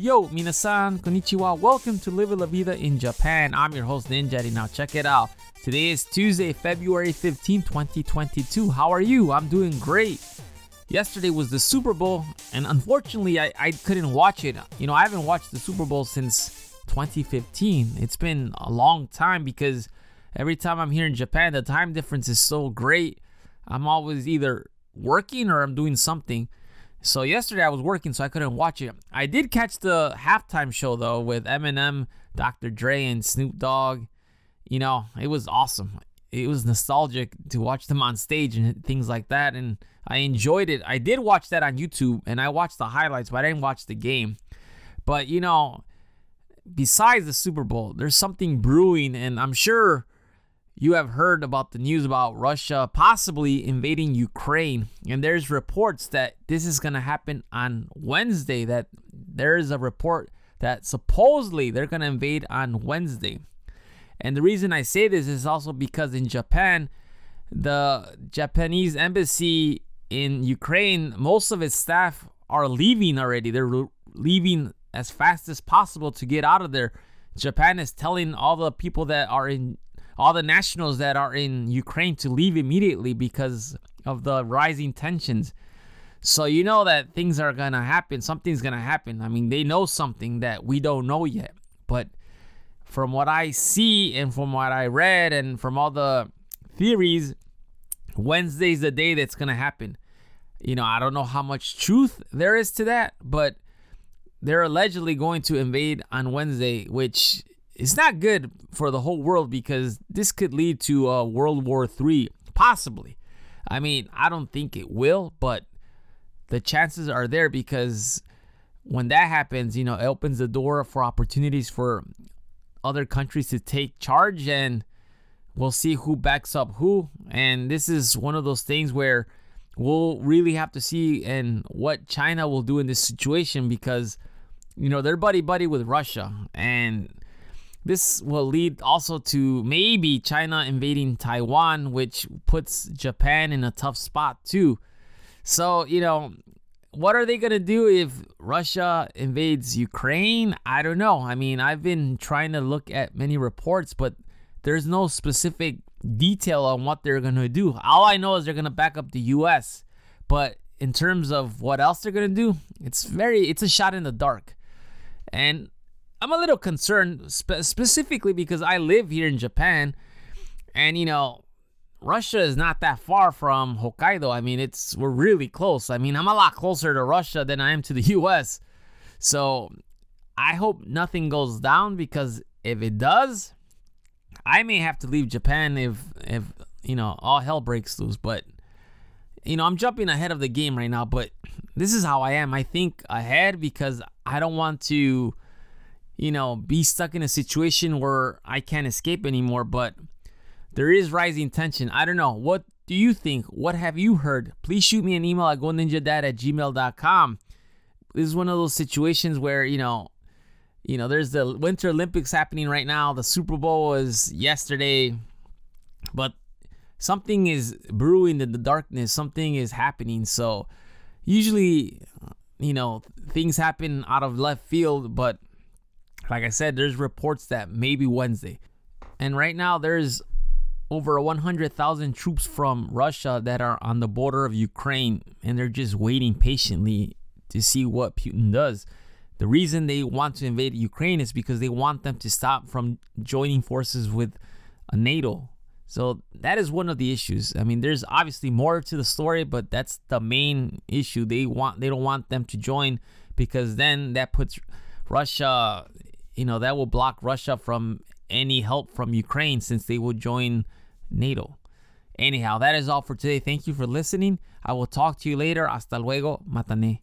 Yo, minasan, konnichiwa. Welcome to Live La Vida in Japan. I'm your host, Ninja. Now, check it out. Today is Tuesday, February 15, 2022. How are you? I'm doing great. Yesterday was the Super Bowl, and unfortunately, I, I couldn't watch it. You know, I haven't watched the Super Bowl since 2015. It's been a long time because every time I'm here in Japan, the time difference is so great. I'm always either working or I'm doing something. So yesterday I was working, so I couldn't watch it. I did catch the halftime show though with Eminem, Dr. Dre, and Snoop Dogg. You know, it was awesome. It was nostalgic to watch them on stage and things like that, and I enjoyed it. I did watch that on YouTube, and I watched the highlights, but I didn't watch the game. But you know, besides the Super Bowl, there's something brewing, and I'm sure you have heard about the news about Russia possibly invading Ukraine. And there's reports that this is going to happen on Wednesday, that there is a report that supposedly they're going to invade on Wednesday. And the reason I say this is also because in Japan, the Japanese embassy in Ukraine, most of its staff are leaving already. They're leaving as fast as possible to get out of there. Japan is telling all the people that are in all the nationals that are in Ukraine to leave immediately because of the rising tensions. So you know that things are going to happen. Something's going to happen. I mean, they know something that we don't know yet. But from what I see and from what I read and from all the theories, Wednesday's the day that's going to happen. You know, I don't know how much truth there is to that, but they're allegedly going to invade on Wednesday, which is not good for the whole world because this could lead to a World War III, possibly. I mean, I don't think it will, but the chances are there because when that happens, you know, it opens the door for opportunities for other countries to take charge and we'll see who backs up who. And this is one of those things where we'll really have to see and what China will do in this situation because you know they're buddy buddy with Russia and this will lead also to maybe China invading Taiwan, which puts Japan in a tough spot too. So, you know, what are they going to do if Russia invades Ukraine? I don't know. I mean, I've been trying to look at many reports, but there's no specific detail on what they're going to do. All I know is they're going to back up the US. But in terms of what else they're going to do, it's very it's a shot in the dark. And I'm a little concerned spe- specifically because I live here in Japan and you know Russia is not that far from Hokkaido. I mean, it's we're really close. I mean, I'm a lot closer to Russia than I am to the US. So, I hope nothing goes down because if it does, I may have to leave Japan if if you know, all hell breaks loose, but you know, I'm jumping ahead of the game right now, but this is how I am. I think ahead because I don't want to you know, be stuck in a situation where I can't escape anymore. But there is rising tension. I don't know. What do you think? What have you heard? Please shoot me an email at goninjadad at gmail.com. This is one of those situations where, you know, you know, there's the Winter Olympics happening right now. The Super Bowl was yesterday. But something is brewing in the darkness. Something is happening. So usually, you know, things happen out of left field, but like I said, there's reports that maybe Wednesday. And right now, there's over 100,000 troops from Russia that are on the border of Ukraine, and they're just waiting patiently to see what Putin does. The reason they want to invade Ukraine is because they want them to stop from joining forces with NATO. So that is one of the issues. I mean, there's obviously more to the story, but that's the main issue. They want they don't want them to join because then that puts Russia you know, that will block Russia from any help from Ukraine since they will join NATO. Anyhow, that is all for today. Thank you for listening. I will talk to you later. Hasta luego. Matane.